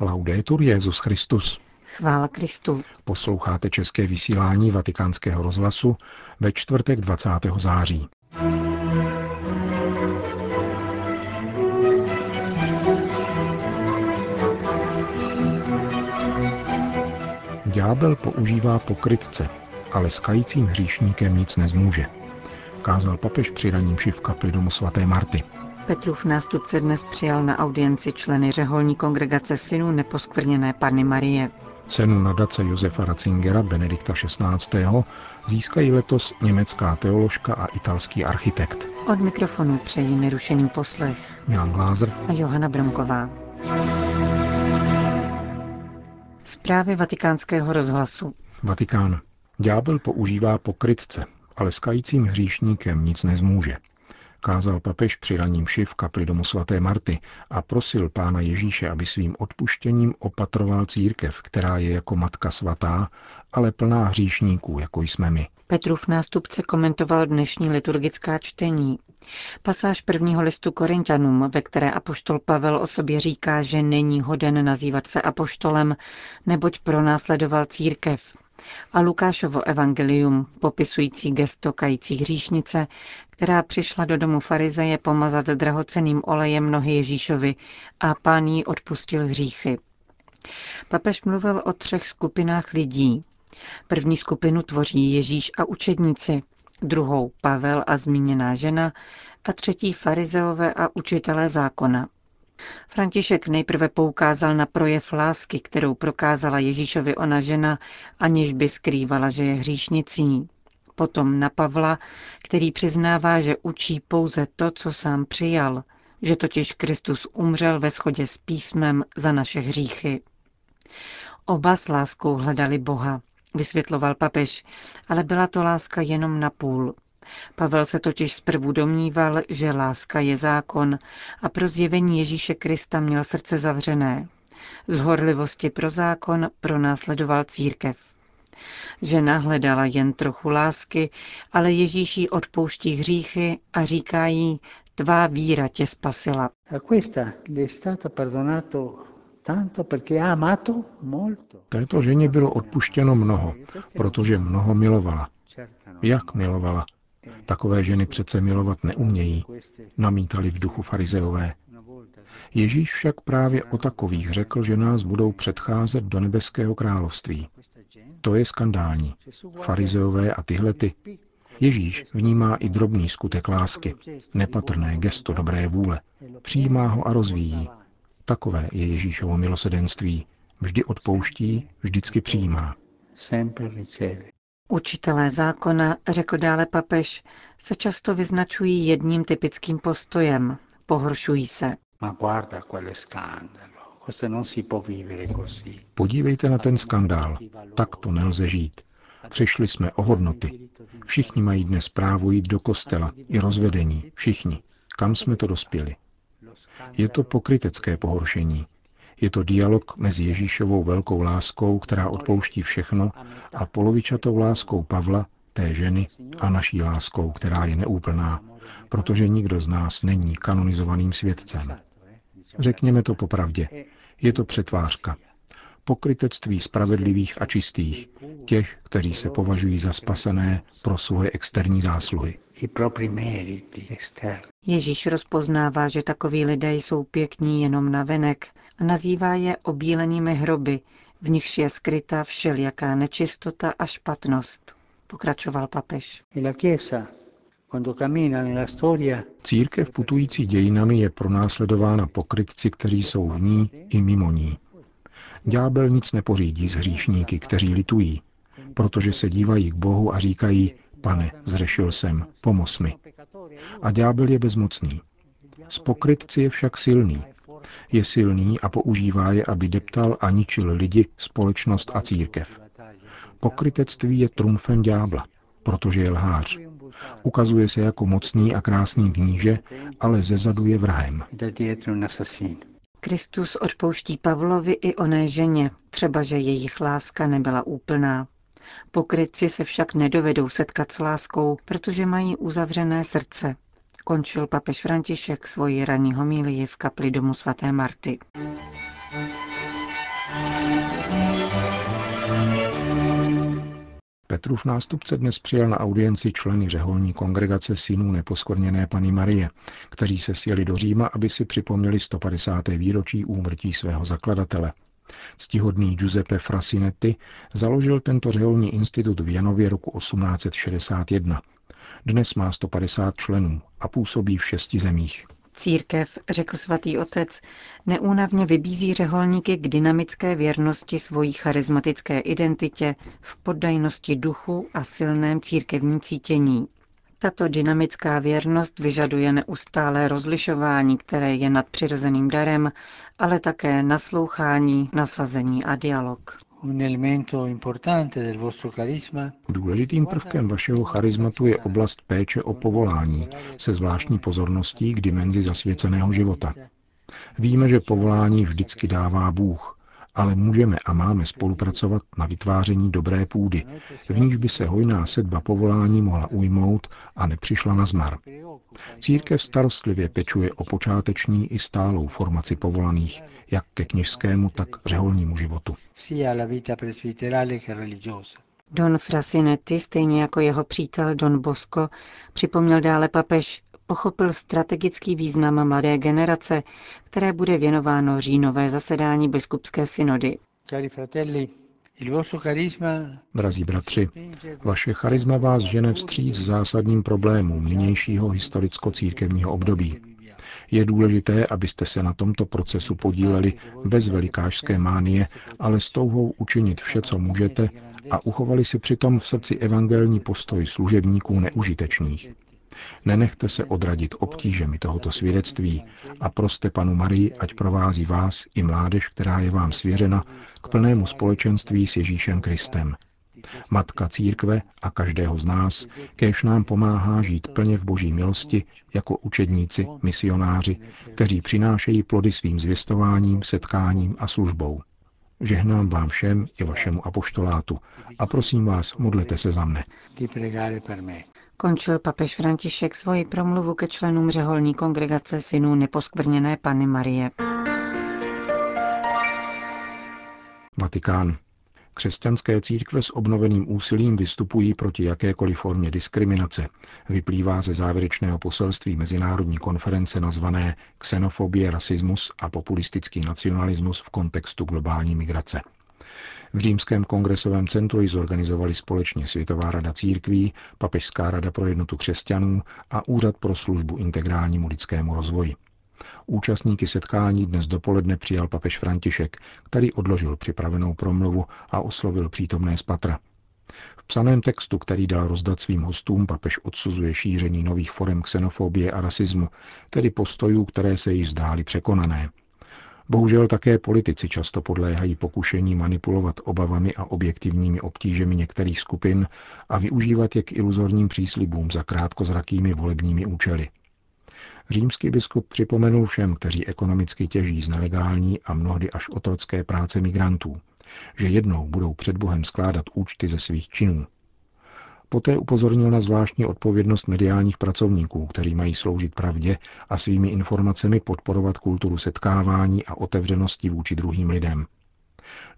Laudetur Jezus Christus. Chvála Kristu. Posloucháte české vysílání Vatikánského rozhlasu ve čtvrtek 20. září. Ďábel používá pokrytce, ale s kajícím hříšníkem nic nezmůže. Kázal papež při ranímši v kapli domu svaté Marty. Petrův nástupce dnes přijal na audienci členy řeholní kongregace synů neposkvrněné Panny Marie. Cenu nadace Josefa Ratzingera Benedikta XVI. získají letos německá teoložka a italský architekt. Od mikrofonu přejí nerušený poslech Milan Glázer a Johana Bromková. Zprávy vatikánského rozhlasu. Vatikán. Ďábel používá pokrytce, ale s kajícím hříšníkem nic nezmůže. Kázal papež při raním v kapli domu svaté Marty a prosil pána Ježíše, aby svým odpuštěním opatroval církev, která je jako matka svatá, ale plná hříšníků, jako jsme my. Petrův nástupce komentoval dnešní liturgická čtení. Pasáž prvního listu Korintianům, ve které apoštol Pavel o sobě říká, že není hoden nazývat se apoštolem, neboť pronásledoval církev. A Lukášovo evangelium, popisující gesto kající hříšnice, která přišla do domu farizeje pomazat drahoceným olejem nohy Ježíšovi a pán jí odpustil hříchy. Papež mluvil o třech skupinách lidí. První skupinu tvoří Ježíš a učedníci, druhou Pavel a zmíněná žena a třetí farizeové a učitelé zákona. František nejprve poukázal na projev lásky, kterou prokázala Ježíšovi ona žena, aniž by skrývala, že je hříšnicí. Potom na Pavla, který přiznává, že učí pouze to, co sám přijal, že totiž Kristus umřel ve shodě s písmem za naše hříchy. Oba s láskou hledali Boha, vysvětloval papež, ale byla to láska jenom na půl. Pavel se totiž zprvu domníval, že láska je zákon a pro zjevení Ježíše Krista měl srdce zavřené. Z horlivosti pro zákon pronásledoval církev. Žena hledala jen trochu lásky, ale Ježíš jí odpouští hříchy a říká jí, tvá víra tě spasila. Této ženě bylo odpuštěno mnoho, protože mnoho milovala. Jak milovala? Takové ženy přece milovat neumějí, namítali v duchu farizeové. Ježíš však právě o takových řekl, že nás budou předcházet do nebeského království. To je skandální. Farizeové a tyhle ty. Ježíš vnímá i drobný skutek lásky, nepatrné gesto dobré vůle. Přijímá ho a rozvíjí. Takové je Ježíšovo milosedenství. Vždy odpouští, vždycky přijímá. Učitelé zákona, řekl dále papež, se často vyznačují jedním typickým postojem. Pohoršují se. Podívejte na ten skandál. Tak to nelze žít. Přišli jsme o hodnoty. Všichni mají dnes právo jít do kostela, i rozvedení, všichni. Kam jsme to dospěli? Je to pokrytecké pohoršení. Je to dialog mezi Ježíšovou velkou láskou, která odpouští všechno, a polovičatou láskou Pavla, té ženy, a naší láskou, která je neúplná, protože nikdo z nás není kanonizovaným svědcem. Řekněme to popravdě. Je to přetvářka. Pokrytectví spravedlivých a čistých, těch, kteří se považují za spasené pro svoje externí zásluhy. Ježíš rozpoznává, že takoví lidé jsou pěkní jenom na venek a nazývá je obílenými hroby, v nichž je skryta všelijaká nečistota a špatnost, pokračoval papež. Církev putující dějinami je pronásledována pokrytci, kteří jsou v ní i mimo ní. Ďábel nic nepořídí s hříšníky, kteří litují, protože se dívají k Bohu a říkají, pane, zřešil jsem, pomoz mi. A ďábel je bezmocný. Z pokrytci je však silný. Je silný a používá je, aby deptal a ničil lidi, společnost a církev. Pokrytectví je trumfem ďábla, protože je lhář. Ukazuje se jako mocný a krásný kníže, ale zezadu je vrahem. Kristus odpouští Pavlovi i oné ženě, třeba že jejich láska nebyla úplná. Pokrytci se však nedovedou setkat s láskou, protože mají uzavřené srdce. Končil papež František svoji ranní homílii v kapli domu svaté Marty. Petrův nástupce dnes přijel na audienci členy řeholní kongregace synů neposkvrněné Pany Marie, kteří se sjeli do Říma, aby si připomněli 150. výročí úmrtí svého zakladatele. Ctihodný Giuseppe Frasinetti založil tento řeholní institut v Janově roku 1861. Dnes má 150 členů a působí v šesti zemích. Církev, řekl svatý otec, neúnavně vybízí řeholníky k dynamické věrnosti svojí charismatické identitě v poddajnosti duchu a silném církevním cítění. Tato dynamická věrnost vyžaduje neustálé rozlišování, které je nadpřirozeným darem, ale také naslouchání, nasazení a dialog. Důležitým prvkem vašeho charizmatu je oblast péče o povolání, se zvláštní pozorností k dimenzi zasvěceného života. Víme, že povolání vždycky dává Bůh, ale můžeme a máme spolupracovat na vytváření dobré půdy, v níž by se hojná sedba povolání mohla ujmout a nepřišla na zmar. Církev starostlivě pečuje o počáteční i stálou formaci povolaných, jak ke kněžskému, tak řeholnímu životu. Don Frasinetti, stejně jako jeho přítel Don Bosco, připomněl dále papež, pochopil strategický význam mladé generace, které bude věnováno říjnové zasedání biskupské synody. Drazí bratři, vaše charisma vás žene vstříc zásadním problémům nynějšího historicko-církevního období. Je důležité, abyste se na tomto procesu podíleli bez velikářské mánie, ale s touhou učinit vše, co můžete a uchovali si přitom v srdci evangelní postoj služebníků neužitečných. Nenechte se odradit obtížemi tohoto svědectví a proste panu Marii, ať provází vás i mládež, která je vám svěřena, k plnému společenství s Ježíšem Kristem. Matka církve a každého z nás, kéž nám pomáhá žít plně v boží milosti jako učedníci, misionáři, kteří přinášejí plody svým zvěstováním, setkáním a službou. Žehnám vám všem i vašemu apoštolátu a prosím vás, modlete se za mne. Končil papež František svoji promluvu ke členům řeholní kongregace synů neposkvrněné Pany Marie. Vatikán. Křesťanské církve s obnoveným úsilím vystupují proti jakékoliv formě diskriminace, vyplývá ze závěrečného poselství Mezinárodní konference nazvané Xenofobie, rasismus a populistický nacionalismus v kontextu globální migrace. V Římském kongresovém centru ji zorganizovali společně Světová rada církví, Papežská rada pro jednotu křesťanů a Úřad pro službu integrálnímu lidskému rozvoji. Účastníky setkání dnes dopoledne přijal papež František, který odložil připravenou promluvu a oslovil přítomné z patra. V psaném textu, který dal rozdat svým hostům, papež odsuzuje šíření nových forem xenofobie a rasismu, tedy postojů, které se již zdály překonané. Bohužel také politici často podléhají pokušení manipulovat obavami a objektivními obtížemi některých skupin a využívat je k iluzorním příslibům za krátkozrakými volebními účely. Římský biskup připomenul všem, kteří ekonomicky těží z nelegální a mnohdy až otrocké práce migrantů, že jednou budou před Bohem skládat účty ze svých činů. Poté upozornil na zvláštní odpovědnost mediálních pracovníků, kteří mají sloužit pravdě a svými informacemi podporovat kulturu setkávání a otevřenosti vůči druhým lidem.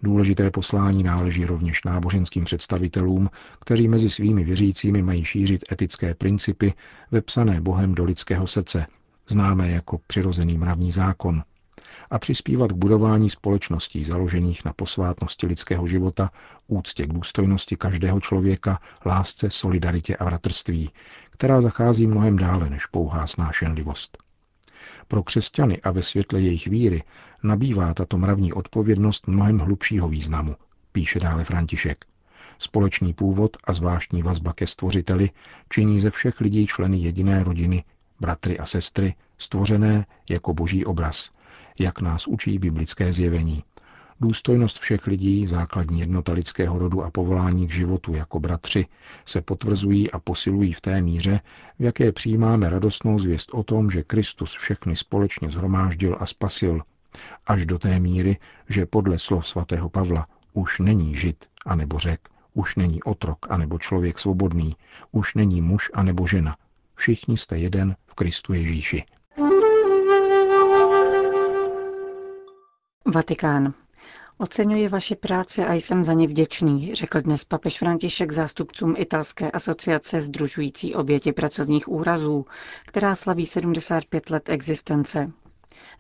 Důležité poslání náleží rovněž náboženským představitelům, kteří mezi svými věřícími mají šířit etické principy vepsané Bohem do lidského srdce, známé jako přirozený mravní zákon, a přispívat k budování společností založených na posvátnosti lidského života, úctě k důstojnosti každého člověka, lásce, solidaritě a bratrství, která zachází mnohem dále než pouhá snášenlivost. Pro křesťany a ve světle jejich víry nabývá tato mravní odpovědnost mnohem hlubšího významu, píše dále František. Společný původ a zvláštní vazba ke stvořiteli činí ze všech lidí členy jediné rodiny, bratry a sestry, stvořené jako boží obraz, jak nás učí biblické zjevení. Důstojnost všech lidí, základní jednota lidského rodu a povolání k životu jako bratři se potvrzují a posilují v té míře, v jaké přijímáme radostnou zvěst o tom, že Kristus všechny společně zhromáždil a spasil, až do té míry, že podle slov svatého Pavla už není žid anebo řek, už není otrok anebo člověk svobodný, už není muž anebo žena. Všichni jste jeden v Kristu Ježíši. Vatikán. Oceňuji vaši práci a jsem za ně vděčný, řekl dnes papež František zástupcům italské asociace združující oběti pracovních úrazů, která slaví 75 let existence.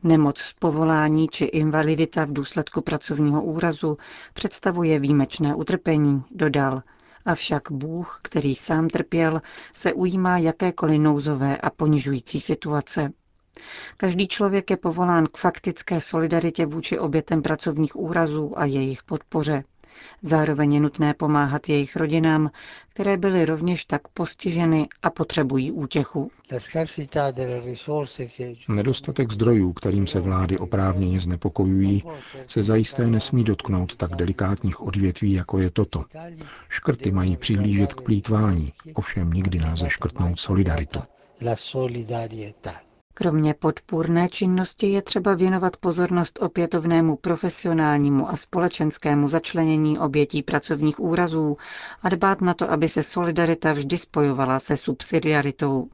Nemoc z povolání či invalidita v důsledku pracovního úrazu představuje výjimečné utrpení, dodal. Avšak Bůh, který sám trpěl, se ujímá jakékoliv nouzové a ponižující situace. Každý člověk je povolán k faktické solidaritě vůči obětem pracovních úrazů a jejich podpoře. Zároveň je nutné pomáhat jejich rodinám, které byly rovněž tak postiženy a potřebují útěchu. Nedostatek zdrojů, kterým se vlády oprávněně znepokojují, se zajisté nesmí dotknout tak delikátních odvětví, jako je toto. Škrty mají přihlížet k plítvání, ovšem nikdy nelze škrtnout solidaritu. Kromě podpůrné činnosti je třeba věnovat pozornost opětovnému profesionálnímu a společenskému začlenění obětí pracovních úrazů a dbát na to, aby se solidarita vždy spojovala se subsidiaritou.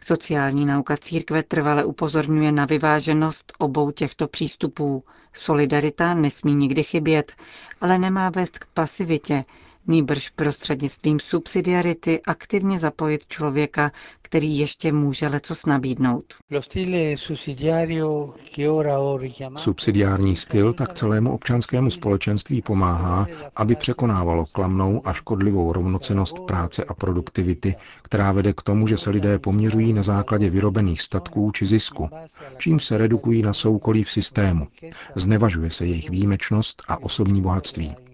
Sociální nauka církve trvale upozorňuje na vyváženost obou těchto přístupů. Solidarita nesmí nikdy chybět, ale nemá vést k pasivitě, nýbrž prostřednictvím subsidiarity aktivně zapojit člověka, který ještě může lecos nabídnout. Subsidiární styl tak celému občanskému společenství pomáhá, aby překonávalo klamnou a škodlivou rovnocenost práce a produktivity, která vede k tomu, že se lidé poměřují na základě vyrobených statků či zisku, čím se redukují na soukolí v systému. Znevažuje se jejich výjimečnost a osobní bohatství.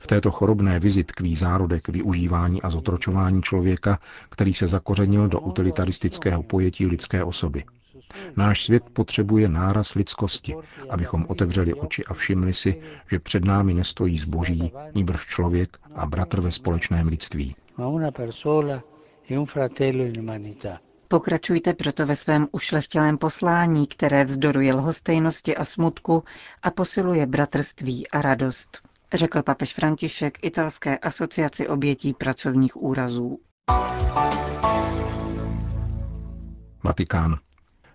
V této chorobné vizi tkví zárodek využívání a zotročování člověka, který se zakořenil do utilitaristického pojetí lidské osoby. Náš svět potřebuje náraz lidskosti, abychom otevřeli oči a všimli si, že před námi nestojí zboží, níbrž člověk a bratr ve společném lidství. Pokračujte proto ve svém ušlechtilém poslání, které vzdoruje lhostejnosti a smutku a posiluje bratrství a radost řekl papež František italské asociaci obětí pracovních úrazů. Vatikán.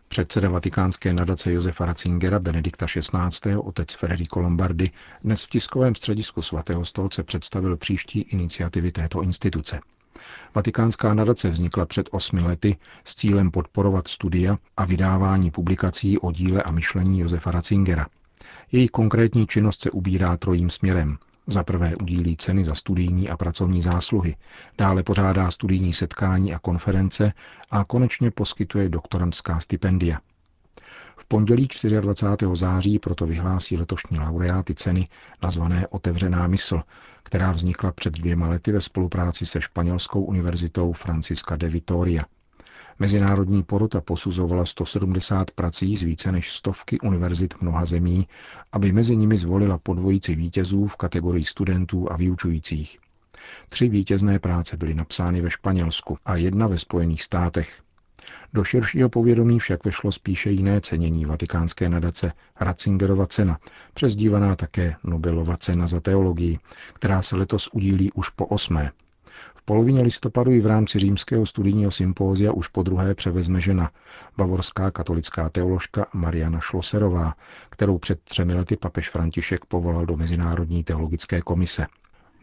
Předseda vatikánské nadace Josefa Ratzingera Benedikta XVI. otec Federico Lombardi dnes v tiskovém středisku svatého stolce představil příští iniciativy této instituce. Vatikánská nadace vznikla před osmi lety s cílem podporovat studia a vydávání publikací o díle a myšlení Josefa Ratzingera. Její konkrétní činnost se ubírá trojím směrem. Za prvé udílí ceny za studijní a pracovní zásluhy, dále pořádá studijní setkání a konference a konečně poskytuje doktorantská stipendia. V pondělí 24. září proto vyhlásí letošní laureáty ceny nazvané Otevřená mysl, která vznikla před dvěma lety ve spolupráci se španělskou univerzitou Francisca de Vitoria – Mezinárodní porota posuzovala 170 prací z více než stovky univerzit mnoha zemí, aby mezi nimi zvolila podvojici vítězů v kategorii studentů a vyučujících. Tři vítězné práce byly napsány ve Španělsku a jedna ve Spojených státech. Do širšího povědomí však vešlo spíše jiné cenění vatikánské nadace Ratzingerova cena, přezdívaná také Nobelova cena za teologii, která se letos udílí už po osmé polovině listopadu i v rámci římského studijního sympózia už po druhé převezme žena, bavorská katolická teoložka Mariana Šloserová, kterou před třemi lety papež František povolal do Mezinárodní teologické komise.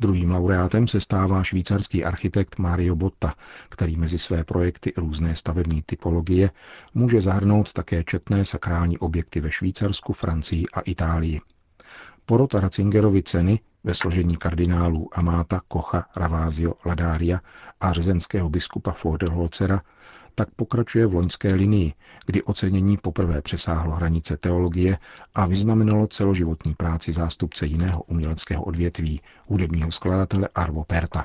Druhým laureátem se stává švýcarský architekt Mario Botta, který mezi své projekty různé stavební typologie může zahrnout také četné sakrální objekty ve Švýcarsku, Francii a Itálii. Porota Ratzingerovy ceny ve složení kardinálů Amáta, Kocha, Ravázio, Ladária a řezenského biskupa Forderholcera tak pokračuje v loňské linii, kdy ocenění poprvé přesáhlo hranice teologie a vyznamenalo celoživotní práci zástupce jiného uměleckého odvětví, hudebního skladatele Arvo Perta.